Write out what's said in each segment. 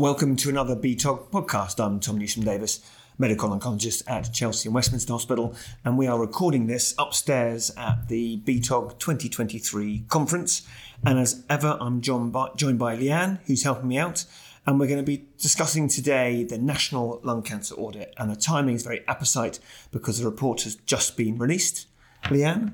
Welcome to another BTOG podcast. I'm Tom Newsom Davis, medical oncologist at Chelsea and Westminster Hospital, and we are recording this upstairs at the BTOG 2023 conference. And as ever, I'm joined by, by Lianne, who's helping me out, and we're going to be discussing today the National Lung Cancer Audit. And the timing is very apposite because the report has just been released. Lianne?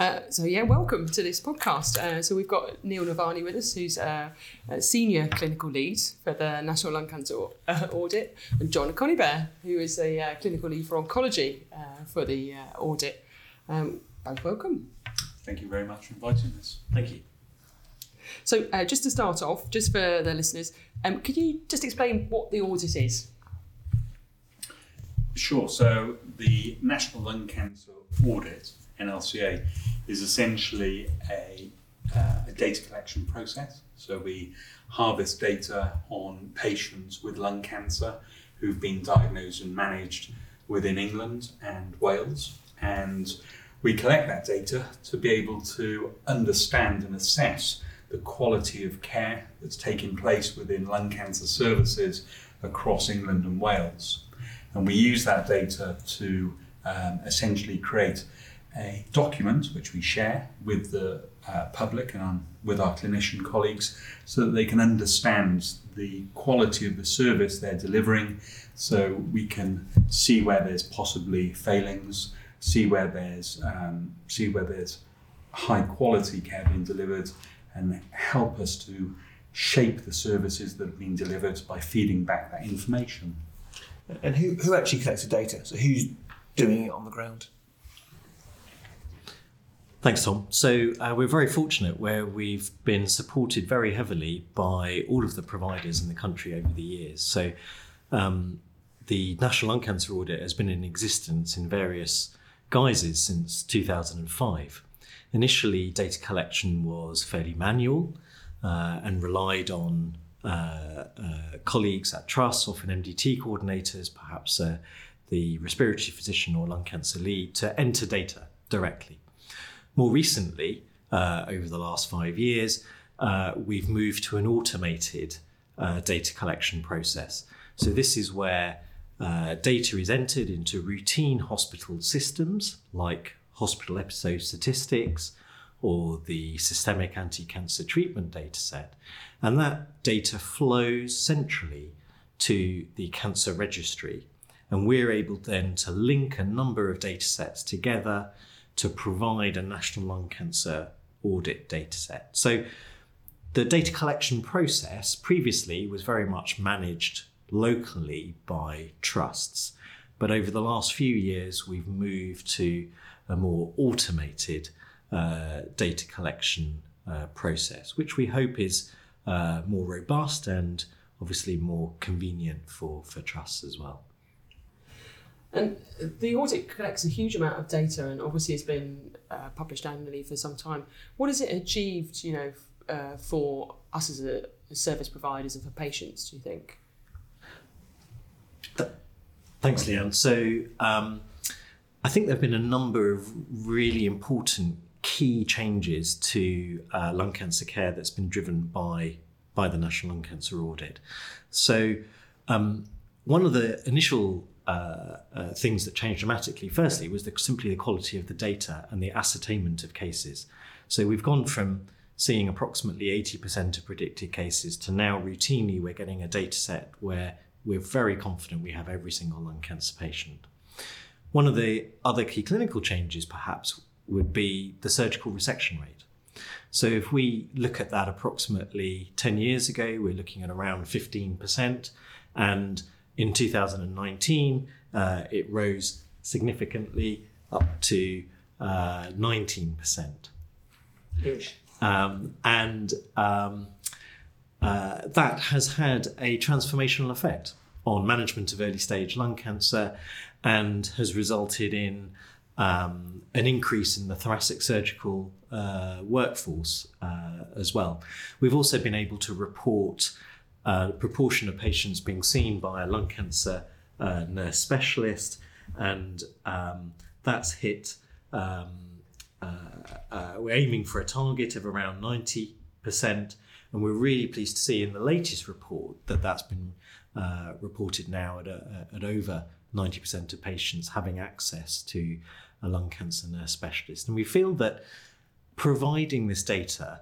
Uh, so yeah, welcome to this podcast. Uh, so we've got Neal Navani with us, who's a, a senior clinical lead for the National Lung Cancer uh, Audit, and John Conibear, who is a uh, clinical lead for oncology uh, for the audit. Um, both welcome. Thank you very much for inviting us. Thank you. So just to start off, just for the listeners, um, could you just explain what the audit is? Sure. So the National Lung Cancer Audit NLCA is essentially a, uh, a data collection process. So we harvest data on patients with lung cancer who've been diagnosed and managed within England and Wales. And we collect that data to be able to understand and assess the quality of care that's taking place within lung cancer services across England and Wales. And we use that data to um, essentially create a document which we share with the uh, public and with our clinician colleagues so that they can understand the quality of the service they're delivering. So we can see where there's possibly failings see where there's um, see where there's high quality care being delivered and help us to shape the services that have been delivered by feeding back that information. And who, who actually collects the data? So who's doing it on the ground Thanks, Tom. So uh, we're very fortunate where we've been supported very heavily by all of the providers in the country over the years. So um, the National Lung Cancer Audit has been in existence in various guises since 2005. Initially, data collection was fairly manual uh, and relied on uh, uh colleagues at trusts, often MDT coordinators, perhaps uh, the respiratory physician or lung cancer lead, to enter data directly. More recently, uh, over the last five years, uh, we've moved to an automated uh, data collection process. So, this is where uh, data is entered into routine hospital systems like hospital episode statistics or the systemic anti cancer treatment dataset. And that data flows centrally to the cancer registry. And we're able then to link a number of data sets together to provide a national lung cancer audit dataset. So the data collection process previously was very much managed locally by trusts. But over the last few years, we've moved to a more automated uh, data collection uh, process, which we hope is uh, more robust and obviously more convenient for, for trusts as well. And the audit collects a huge amount of data, and obviously it's been uh, published annually for some time. What has it achieved, you know, uh, for us as a service providers and for patients? Do you think? Thanks, Lianne. So um, I think there have been a number of really important key changes to uh, lung cancer care that's been driven by by the National Lung Cancer Audit. So um, one of the initial uh, uh, things that changed dramatically. Firstly, was the, simply the quality of the data and the ascertainment of cases. So we've gone from seeing approximately 80% of predicted cases to now routinely we're getting a data set where we're very confident we have every single lung cancer patient. One of the other key clinical changes, perhaps, would be the surgical resection rate. So if we look at that approximately 10 years ago, we're looking at around 15%. And in 2019, uh, it rose significantly up to uh, 19%. Um, and um, uh, that has had a transformational effect on management of early stage lung cancer and has resulted in um, an increase in the thoracic surgical uh, workforce uh, as well. We've also been able to report uh, proportion of patients being seen by a lung cancer uh, nurse specialist, and um, that's hit. Um, uh, uh we're aiming for a target of around 90%, And we're really pleased to see in the latest report that that's been uh, reported now at, a, at over 90% of patients having access to a lung cancer nurse specialist. And we feel that providing this data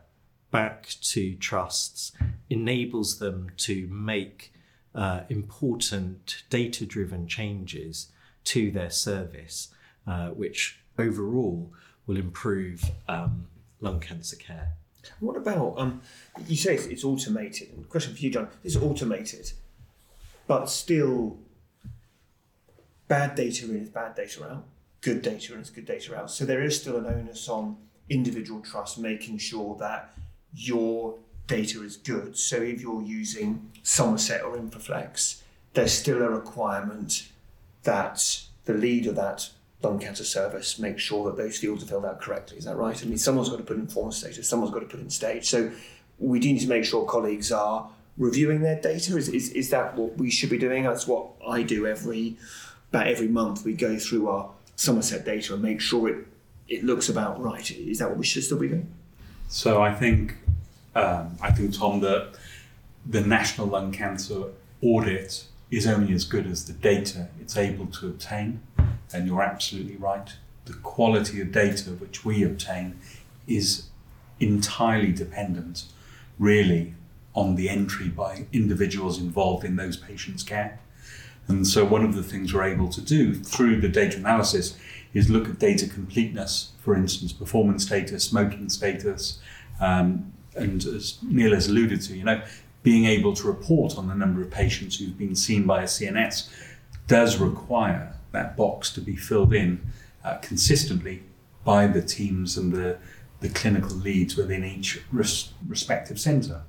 back to trusts enables them to make uh, important data driven changes to their service, uh, which overall will improve um, lung cancer care. What about um? You say it's, automated. And question for you, John: It's automated, but still, bad data in is bad data out. Good data in is good data out. So there is still an onus on individual trusts making sure that your data is good. So if you're using Somerset or Infoflex, there's still a requirement that the lead of that lung cancer service make sure that those fields are filled out correctly. Is that right? I mean, someone's got to put in form status, someone's got to put in stage. So we do need to make sure colleagues are reviewing their data. Is, is, is that what we should be doing? That's what I do every about every month. We go through our Somerset data and make sure it it looks about right. Is that what we should still be doing? So I think um, I think Tom that the national lung cancer audit is only as good as the data it's able to obtain. And you're absolutely right. The quality of data which we obtain is entirely dependent, really, on the entry by individuals involved in those patients' care. And so, one of the things we're able to do through the data analysis is look at data completeness, for instance, performance status, smoking status, um, and as Neal has alluded to, you know, being able to report on the number of patients who've been seen by a CNS does require that box to be filled in uh, consistently by the teams and the, the clinical leads within each res- respective centre.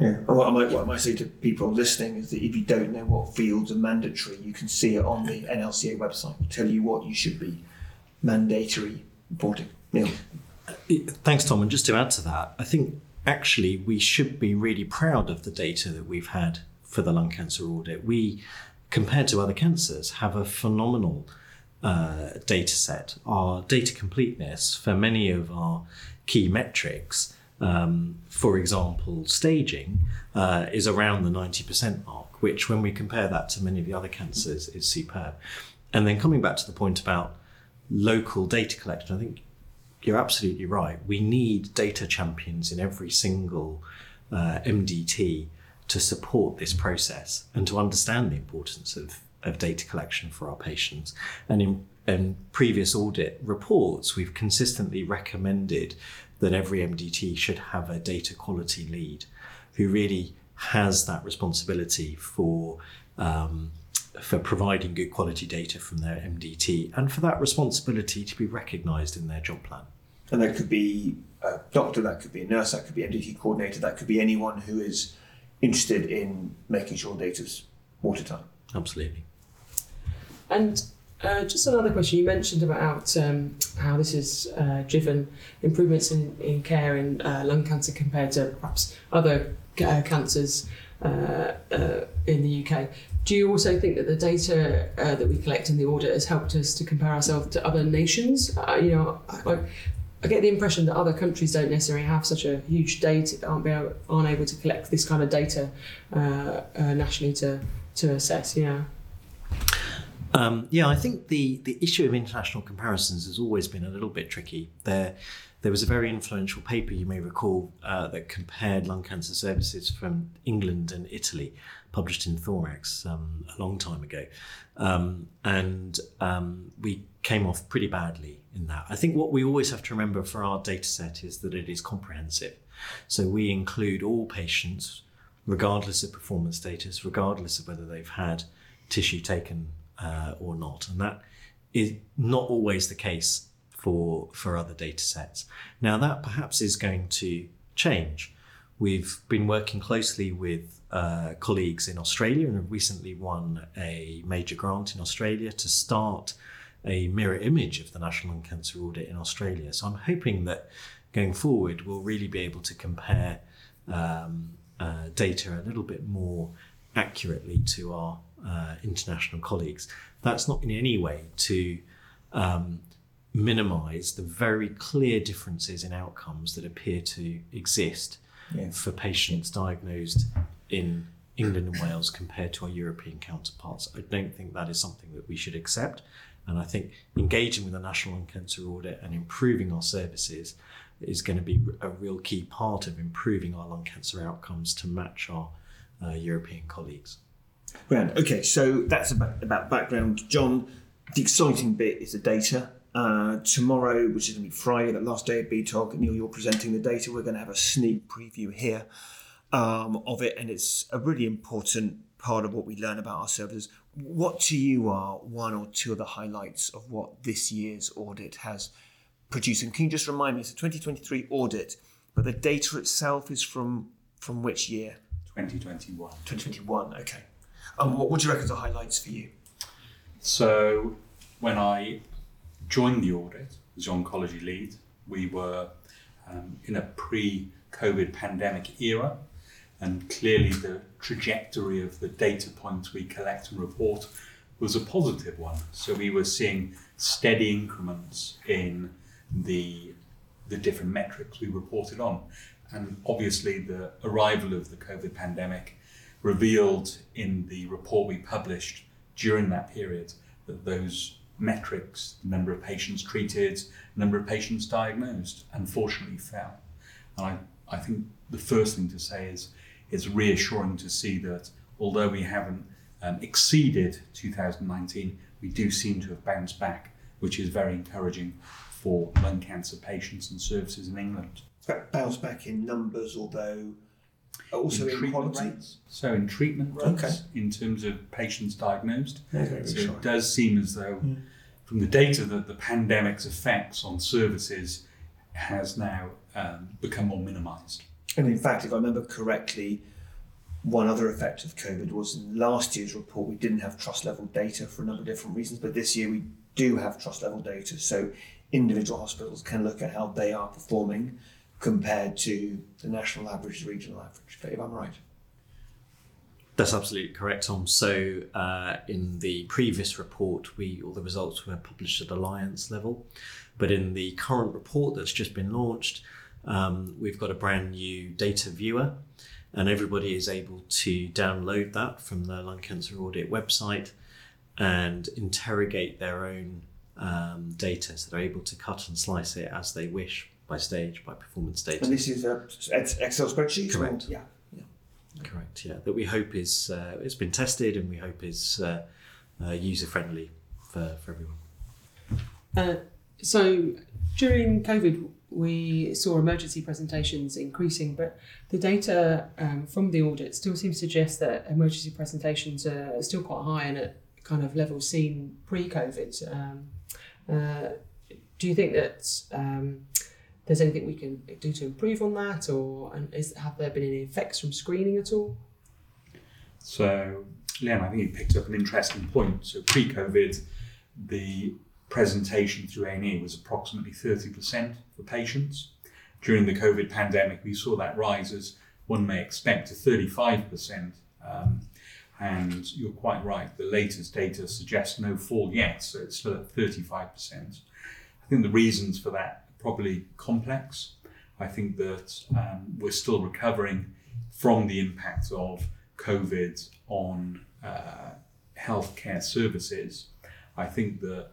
Yeah, and what I, might, what I might say to people listening is that if you don't know what fields are mandatory, you can see it on the NLCA website. It'll tell you what you should be mandatory reporting. Neal. Thanks, Tom. And just to add to that, I think actually we should be really proud of the data that we've had for the lung cancer audit. We, compared to other cancers, have a phenomenal uh, data set. Our data completeness for many of our key metrics, um, for example, staging, uh, is around the 90% mark, which when we compare that to many of the other cancers is superb. And then coming back to the point about local data collection, I think you're absolutely right. We need data champions in every single uh, MDT to support this process and to understand the importance of, of data collection for our patients. And in, in previous audit reports, we've consistently recommended that every MDT should have a data quality lead who really has that responsibility for um, for providing good quality data from their MDT and for that responsibility to be recognised in their job plan. And that could be a doctor, that could be a nurse, that could be MDT coordinator, that could be anyone who is interested in making sure data's watertight. Absolutely. And uh, just another question. You mentioned about um, how this has uh, driven improvements in, in care in uh, lung cancer compared to perhaps other uh, cancers uh, in the UK. Do you also think that the data that we collect in the audit has helped us to compare ourselves to other nations? you know, like I get the impression that other countries don't necessarily have such a huge data, aren't, able, aren't able to collect this kind of data nationally to, to assess. Yeah. Um, yeah, I think the, the issue of international comparisons has always been a little bit tricky. There, there was a very influential paper you may recall uh, that compared lung cancer services from England and Italy, published in Thorax um, a long time ago, um, and um, we came off pretty badly in that. I think what we always have to remember for our data set is that it is comprehensive. So we include all patients, regardless of performance status, regardless of whether they've had tissue taken uh, or not. And that is not always the case for, for other data sets. Now, that perhaps is going to change. We've been working closely with uh, colleagues in Australia and have recently won a major grant in Australia to start a mirror image of the National Lung Cancer Audit in Australia. So I'm hoping that going forward, we'll really be able to compare um, uh, data a little bit more accurately to our uh, international colleagues. That's not in any way to um, minimize the very clear differences in outcomes that appear to exist Yeah. for patients diagnosed in England and Wales compared to our European counterparts. I don't think that is something that we should accept. And I think engaging with the National Lung Cancer Audit and improving our services is going to be a real key part of improving our lung cancer outcomes to match our uh, European colleagues. Grand. Okay, so that's about, about background. John, the exciting bit is the data. Uh, tomorrow, which is going to be Friday, the last day of BTOG, Neal, you're presenting the data. We're going to have a sneak preview here um, of it, and it's a really important part of what we learn about our services. What to you are one or two of the highlights of what this year's audit has produced? And can you just remind me, it's a 2023 audit, but the data itself is from from which year? 2021. 2021. Okay. And what would you reckon the highlights for you? So when I joined the audit as oncology lead, we were um, in a pre-COVID pandemic era, and clearly the trajectory of the data points we collect and report was a positive one. So we were seeing steady increments in the the different metrics we reported on, and obviously the arrival of the COVID pandemic revealed in the report we published during that period that those metrics, the number of patients treated, number of patients diagnosed, unfortunately fell. And I, I think the first thing to say is it's reassuring to see that although we haven't um, exceeded 2019, we do seem to have bounced back, which is very encouraging for lung cancer patients and services in England. Bounce back in numbers, although also in, treatment quality. rates. So in treatment rates, Okay. in terms of patients diagnosed, Yeah, very so reassuring. it does seem as though, from the data, that the pandemic's effects on services has now um, become more minimised. And in fact, if I remember correctly, one other effect of COVID was in last year's report we didn't have trust level data for a number of different reasons, but this year we do have trust level data. So individual hospitals can look at how they are performing compared to the national average, the regional average. If I'm right. That's absolutely correct, Tom. So, uh, in the previous report, we all the results were published at alliance level, but in the current report that's just been launched, um, we've got a brand new data viewer, and everybody is able to download that from the lung cancer audit website and interrogate their own um, data. So they're able to cut and slice it as they wish by stage, by performance data. And this is a Excel spreadsheet. or- Correct. Yeah. Correct. Yeah, that we hope is uh, it's been tested and we hope is uh, uh, user friendly for, for everyone. Uh, so during COVID, we saw emergency presentations increasing, but the data um, from the audit still seems to suggest that emergency presentations are still quite high and at kind of levels seen pre-COVID. Um, uh, do you think that um, there's anything we can do to improve on that, or and is, have there been any effects from screening at all? So, Lianne, I think you picked up an interesting point. So, pre-COVID, the presentation through A&E was approximately 30% for patients. During the COVID pandemic, we saw that rise as one may expect to 35%. Um, and you're quite right, the latest data suggests no fall yet, so it's still at 35%. I think the reasons for that probably complex. I think that um, we're still recovering from the impact of COVID on uh, healthcare services. I think that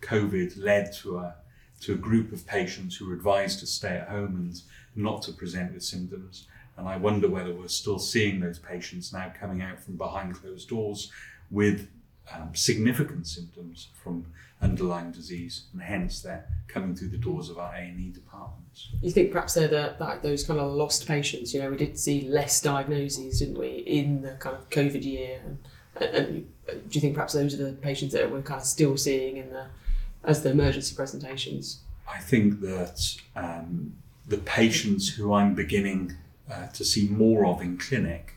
COVID led to a to a group of patients who were advised to stay at home and not to present with symptoms. And I wonder whether we're still seeing those patients now coming out from behind closed doors with um, significant symptoms from underlying disease, and hence they're coming through the doors of our A and E departments. You think perhaps they're the, like those kind of lost patients? You know, we did see less diagnoses, didn't we, in the kind of COVID year? And, and do you think perhaps those are the patients that we're kind of still seeing in the as the emergency presentations? I think that um, the patients who I'm beginning uh, to see more of in clinic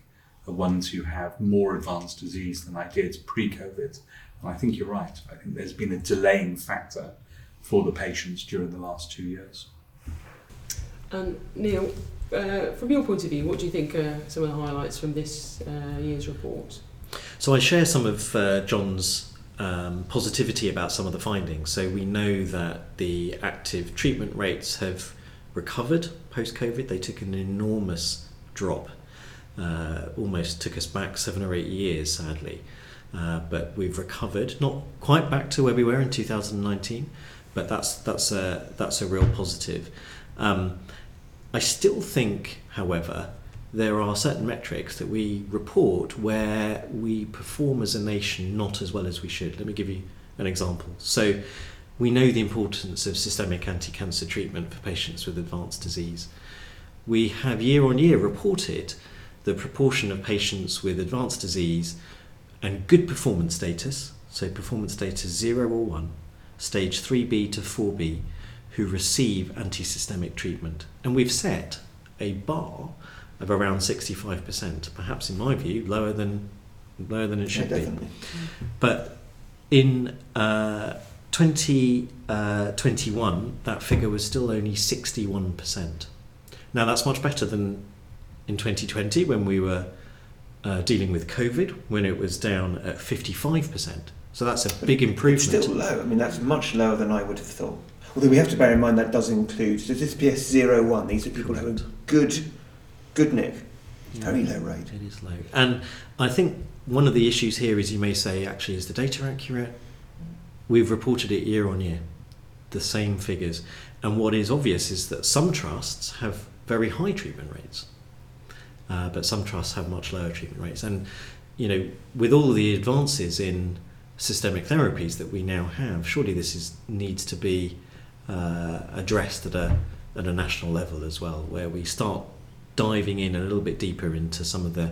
are ones who have more advanced disease than I did pre-COVID. And I think you're right. I think there's been a delaying factor for the patients during the last two years. And Neal, uh, from your point of view, what do you think are some of the highlights from this uh, year's report? So I share some of uh, John's um, positivity about some of the findings. So we know that the active treatment rates have recovered post COVID. They took an enormous drop, uh, almost took us back seven or eight years, sadly. Uh, but we've recovered, not quite back to where we were in 2019, but that's that's a that's a real positive. Um, I still think, however, there are certain metrics that we report where we perform as a nation not as well as we should. Let me give you an example. So, we know the importance of systemic anti cancer treatment for patients with advanced disease. We have year on year reported the proportion of patients with advanced disease and good performance status, so performance status 0 or 1, stage 3B to 4B, who receive anti systemic treatment. And we've set a bar of around 65%, perhaps in my view, lower than, lower than it should Yeah, be. But in uh, 2021, uh, that figure was still only 61%. Now, that's much better than in 2020 when we were uh, dealing with COVID, when it was down at 55%. So that's a big It's improvement. still low. I mean, that's much lower than I would have thought. Although we have to bear in mind that does include so this PS01. These are people who Correct. are good, good Nick. Very low rate. It is low. And I think one of the issues here is you may say, actually, is the data accurate? We've reported it year on year, the same figures. And what is obvious is that some trusts have very high treatment rates, uh, but some trusts have much lower treatment rates. And, you know, with all the advances in systemic therapies that we now have, surely this is, needs to be uh, addressed at a, at a national level as well, where we start diving in a little bit deeper into some of the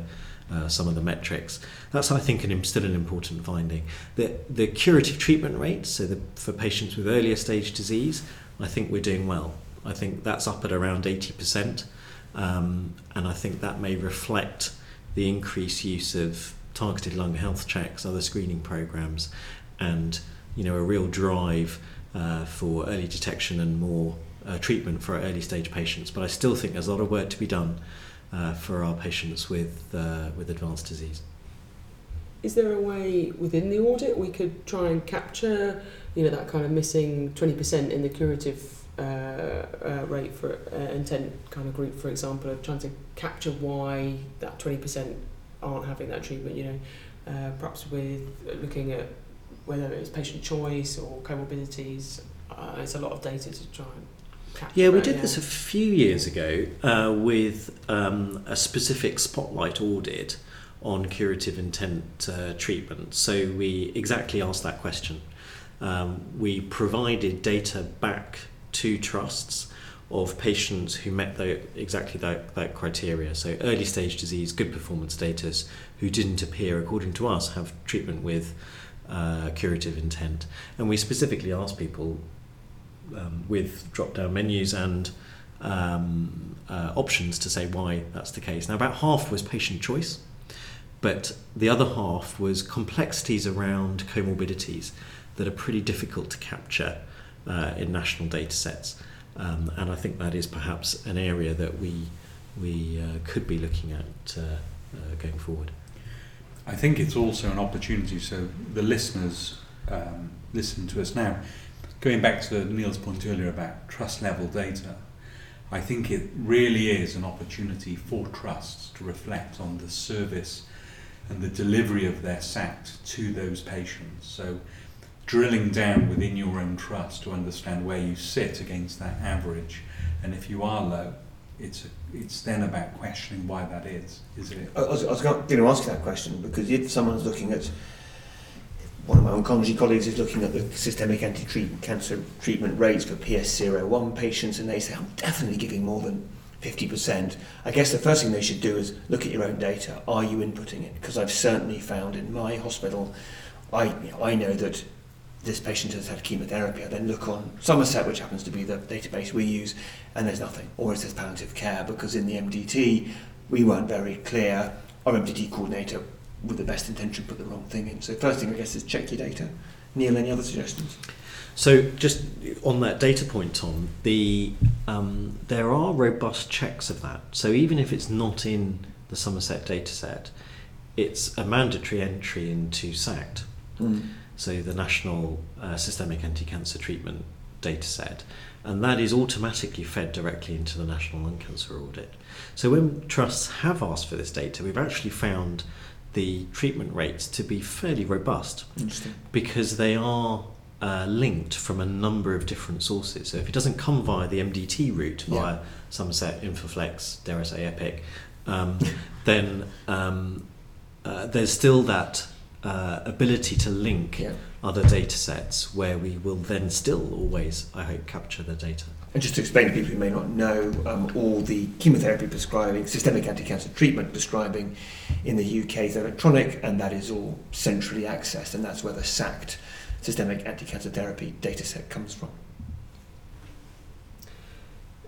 uh, some of the metrics. That's, I think, an, still an important finding. The, the curative treatment rate, so the, for patients with earlier stage disease, I think we're doing well. I think that's up at around 80%, um, and I think that may reflect the increased use of targeted lung health checks, other screening programs, and you know a real drive uh, for early detection and more uh, treatment for early stage patients. But I still think there's a lot of work to be done uh, for our patients with uh, with advanced disease. Is there a way within the audit we could try and capture, you know, that kind of missing 20% in the curative uh, uh, rate for uh, intent kind of group, for example, of trying to capture why that 20% aren't having that treatment, you know, uh, perhaps with looking at whether it's patient choice or comorbidities. Uh, it's a lot of data to try and capture. Yeah, we did this a few years ago uh, with um, a specific spotlight audit on curative intent uh, treatment. So we exactly asked that question. Um, we provided data back to trusts of patients who met the, exactly that, that criteria. So early stage disease, good performance status, who didn't appear, according to us, have treatment with uh, curative intent. And we specifically asked people um, with drop down menus and um, uh, options to say why that's the case. Now, about half was patient choice, but the other half was complexities around comorbidities that are pretty difficult to capture uh, in national data sets. Um, and I think that is perhaps an area that we, we uh, could be looking at uh, uh, going forward. I think it's also an opportunity so the listeners um, listen to us now. Going back to Neal's point earlier about trust level data, I think it really is an opportunity for trusts to reflect on the service and the delivery of their SACT to those patients. So, drilling down within your own trust to understand where you sit against that average, and if you are low, it's it's then about questioning why that is. Is it? I was, I was going to ask you that question because if someone's looking at one of my oncology colleagues is looking at the systemic anti-cancer treatment rates for PS01 patients, and they say I'm definitely giving more than 50%. I guess the first thing they should do is look at your own data. Are you inputting it? Because I've certainly found in my hospital, I I know that this patient has had chemotherapy. I then look on Somerset, which happens to be the database we use, and there's nothing. Or it says palliative care because in the MDT we weren't very clear. Our MDT coordinator, with the best intention, put the wrong thing in. So first thing I guess is check your data. Neal, any other suggestions? So, just on that data point, Tom, the um, there are robust checks of that. So, even if it's not in the Somerset dataset, it's a mandatory entry into SACT, Mm. So the National uh, Systemic Anti-Cancer Treatment data set, and that is automatically fed directly into the National Lung Cancer Audit. So when trusts have asked for this data, we've actually found the treatment rates to be fairly robust because they are uh, linked from a number of different sources. So if it doesn't come via the MDT route, Yeah. via Somerset, Infoflex, dare I say Epic, um, then um, uh, there's still that uh, ability to link Yeah. other data sets where we will then still always, I hope, capture the data. And just to explain to people who may not know, um, all the chemotherapy prescribing, systemic anti-cancer treatment prescribing in the UK is electronic, and that is all centrally accessed, and that's where the SACT systemic anti-cancer therapy dataset comes from.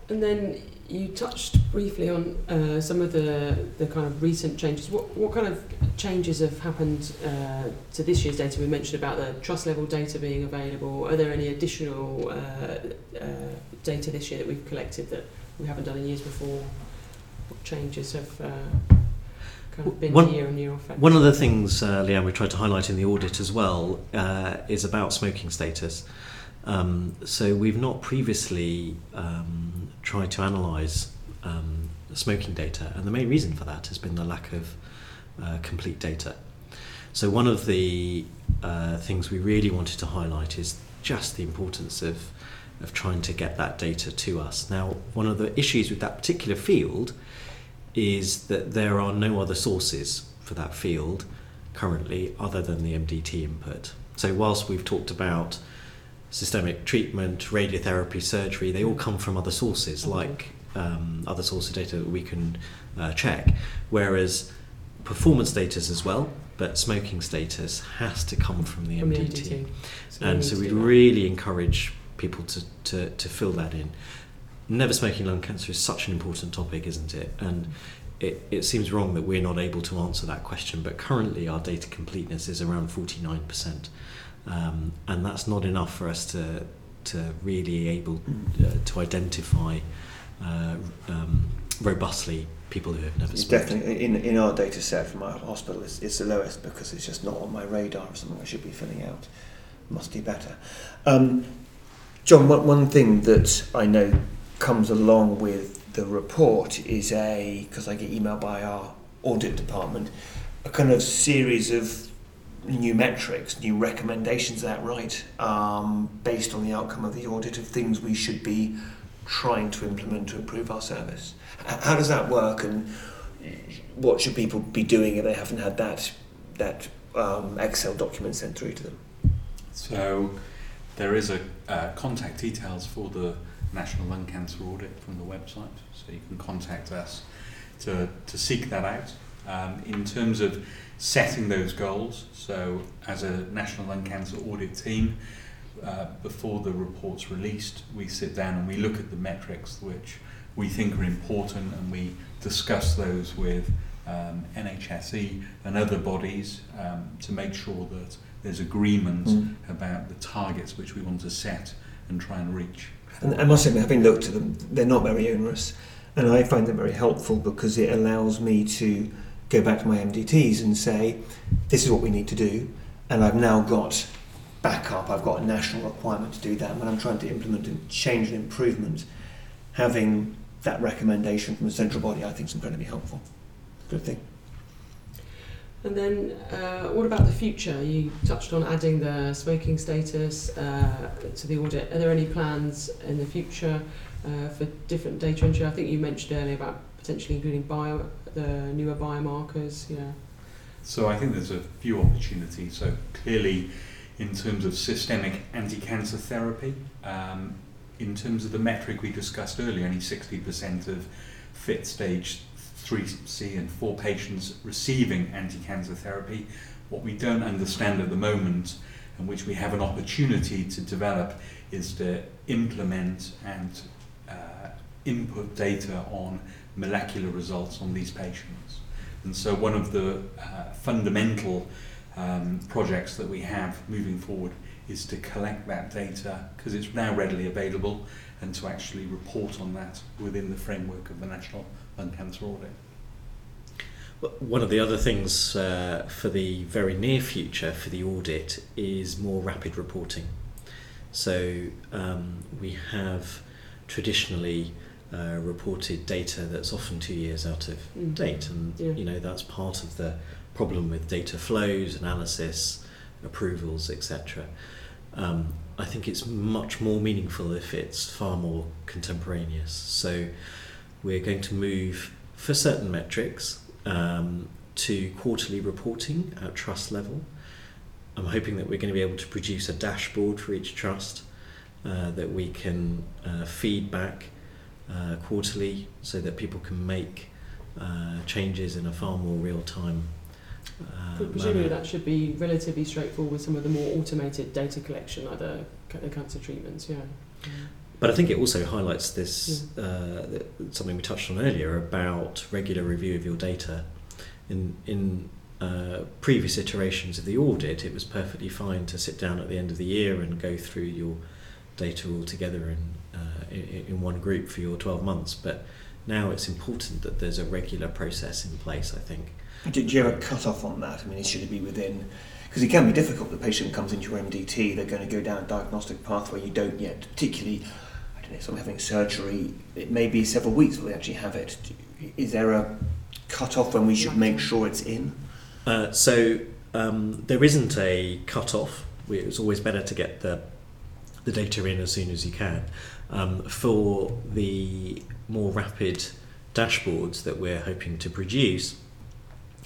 And then you touched briefly on uh, some of the, the kind of recent changes. What, what kind of changes have happened uh, to this year's data? We mentioned about the trust level data being available. Are there any additional uh, uh, data this year that we've collected that we haven't done in years before? What changes have uh, kind of been One- year on year effect? One of the things, uh, Lianne, we tried to highlight in the audit as well uh, is about smoking status. Um, so we've not previously um, tried to analyse um, smoking data, and the main reason for that has been the lack of uh, complete data. So one of the uh, things we really wanted to highlight is just the importance of of trying to get that data to us. Now, one of the issues with that particular field is that there are no other sources for that field currently other than the MDT input. So, whilst we've talked about systemic treatment, radiotherapy, surgery, they all come from other sources, Mhm. like um, other source of data that we can uh, check. Whereas performance status as well, but smoking status has to come from the From the MDT. MDT. So And so we to do that. really encourage people to, to, to fill that in. Never smoking lung cancer is such an important topic, isn't it? And it, it seems wrong that we're not able to answer that question, but currently our data completeness is around 49%. Um, and that's not enough for us to, to really able uh, to identify uh, um, robustly people who have never It's smoked. definitely in, in our data set from our hospital, it's, it's the lowest because it's just not on my radar of something I should be filling out. Must do better. Um, John, one, one thing that I know comes along with the report is a, because I get emailed by our audit department, a kind of series of new metrics, new recommendations, that right? Um, based on the outcome of the audit of things we should be trying to implement to improve our service. How does that work, and what should people be doing if they haven't had that that um, Excel document sent through to them? So there is a uh, contact details for the National Lung Cancer Audit from the website, so you can contact us to, to seek that out. Um, in terms of setting those goals, so as a National Lung Cancer Audit team, uh, before the report's released, we sit down and we look at the metrics which we think are important and we discuss those with um, NHSE and other bodies um, to make sure that there's agreement Mm. about the targets which we want to set and try and reach. And I must admit, having looked at them, they're not very onerous, and I find them very helpful because it allows me to go back to my MDTs and say, "This is what we need to do," and I've now got backup. I've got a national requirement to do that. When I'm trying to implement a change and improvement, having that recommendation from a central body, I think, is incredibly helpful. Good thing. And then, uh, what about the future? You touched on adding the smoking status uh, to the audit. Are there any plans in the future uh, for different data entry? I think you mentioned earlier about potentially including bio, the newer biomarkers. Yeah. So I think there's a few opportunities. So clearly, in terms of systemic anti-cancer therapy, um, in terms of the metric we discussed earlier, only 60% of fit stage 3C and 4 patients receiving anti-cancer therapy. What we don't understand at the moment, and which we have an opportunity to develop, is to implement and input data on molecular results on these patients. And so one of the uh, fundamental um, projects that we have moving forward is to collect that data because it's now readily available and to actually report on that within the framework of the National Lung Cancer Audit. One of the other things uh, for the very near future for the audit is more rapid reporting. So um, we have traditionally uh, reported data that's often two years out of Mm. date, and Yeah. you know that's part of the problem with data flows, analysis, approvals, etc. Um, I think it's much more meaningful if it's far more contemporaneous. So we're going to move for certain metrics um, to quarterly reporting at trust level. I'm hoping that we're going to be able to produce a dashboard for each trust uh, that we can uh, feed back uh, quarterly so that people can make uh, changes in a far more real time. Uh, But presumably manner. that should be relatively straightforward with some of the more automated data collection, like the, the cancer treatments, yeah. But I think it also highlights this uh, something we touched on earlier about regular review of your data. In in uh, previous iterations of the audit, it was perfectly fine to sit down at the end of the year and go through your data all together in, uh, in, in one group for your 12 months. But now it's important that there's a regular process in place, I think. Did you have a cut off on that? I mean, should it be within? Because it can be difficult. The patient comes into your MDT, they're going to go down a diagnostic pathway you don't yet, particularly, I don't know, if someone having surgery, it may be several weeks before they actually have it. Do- Is there a cut off when we should make sure it's in? Uh, so um, there isn't a cut off. It's always better to get the the data in as soon as you can. Um, for the more rapid dashboards that we're hoping to produce,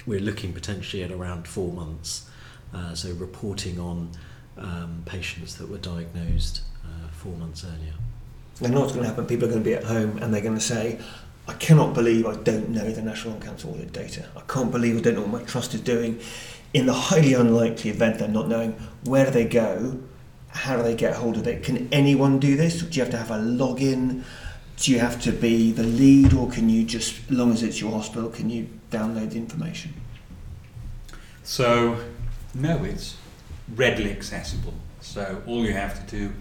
we're looking potentially at around four months. Uh, so reporting on um, patients that were diagnosed uh, four months earlier. Know what's going to happen. People are going to be at home and they're going to say, I cannot believe I don't know the National Lung Cancer Audit data. I can't believe I don't know what my trust is doing. In the highly unlikely event they're not knowing, where do they go? How do they get hold of it? Can anyone do this? Do you have to have a login? Do you have to be the lead, or can you just, as long as it's your hospital, can you download the information? So, no, it's readily accessible. So, all you have to do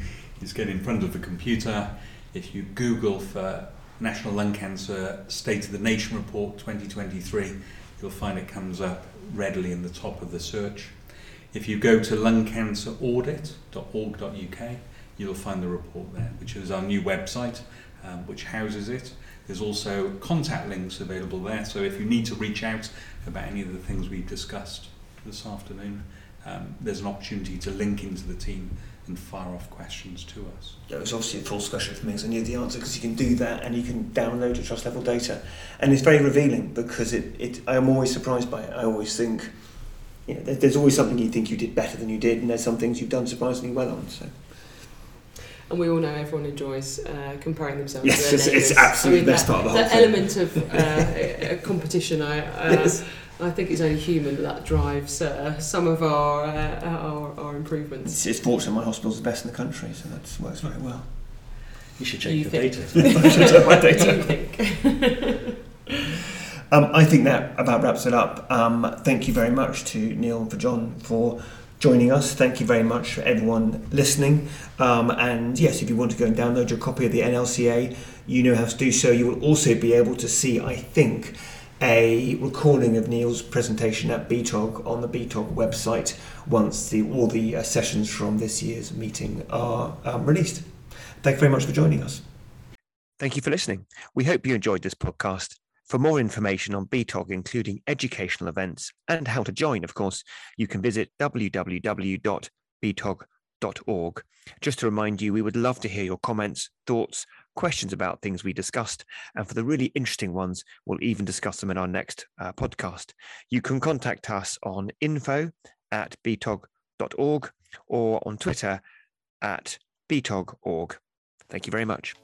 is get in front of the computer. If you Google for National Lung Cancer State of the Nation Report 2023, you'll find it comes up readily in the top of the search. If you go to lungcanceraudit.org.uk, you'll find the report there, which is our new website, um, which houses it. There's also contact links available there, so if you need to reach out about any of the things we've discussed this afternoon, um, there's an opportunity to link into the team and fire off questions to us. Yeah, it was obviously a full discussion for me because I knew the answer because you can do that and you can download your trust level data. And it's very revealing because it, it I'm always surprised by it. I always think, you know, there's always something you think you did better than you did, and there's some things you've done surprisingly well on. So And we all know everyone enjoys uh, comparing themselves Yes, to their it's- it's absolutely I mean, the best that, part of the that whole thing. element of uh, competition, I, uh, Yes. I think it's only human that, that drives uh, some of our, uh, our, our improvements. it's, it's fortunate my hospital's the best in the country, so that works very well. You should check You your think- data. I should check my data. you think? Um, I think that about wraps it up. Um, thank you very much to Neal and for John for joining us. Thank you very much for everyone listening. Um, and yes, if you want to go and download your copy of the NLCA, you know how to do so. You will also be able to see, I think, a recording of Neal's presentation at BTOG on the BTOG website once the, all the uh, sessions from this year's meeting are um, released. Thank you very much for joining us. Thank you for listening. We hope you enjoyed this podcast. For more information on BTOG, including educational events and how to join, of course, you can visit www.btog.org. Just to remind you, we would love to hear your comments, thoughts, questions about things we discussed. And for the really interesting ones, we'll even discuss them in our next uh, podcast. You can contact us on info at btog.org or on Twitter at btog.org. Thank you very much.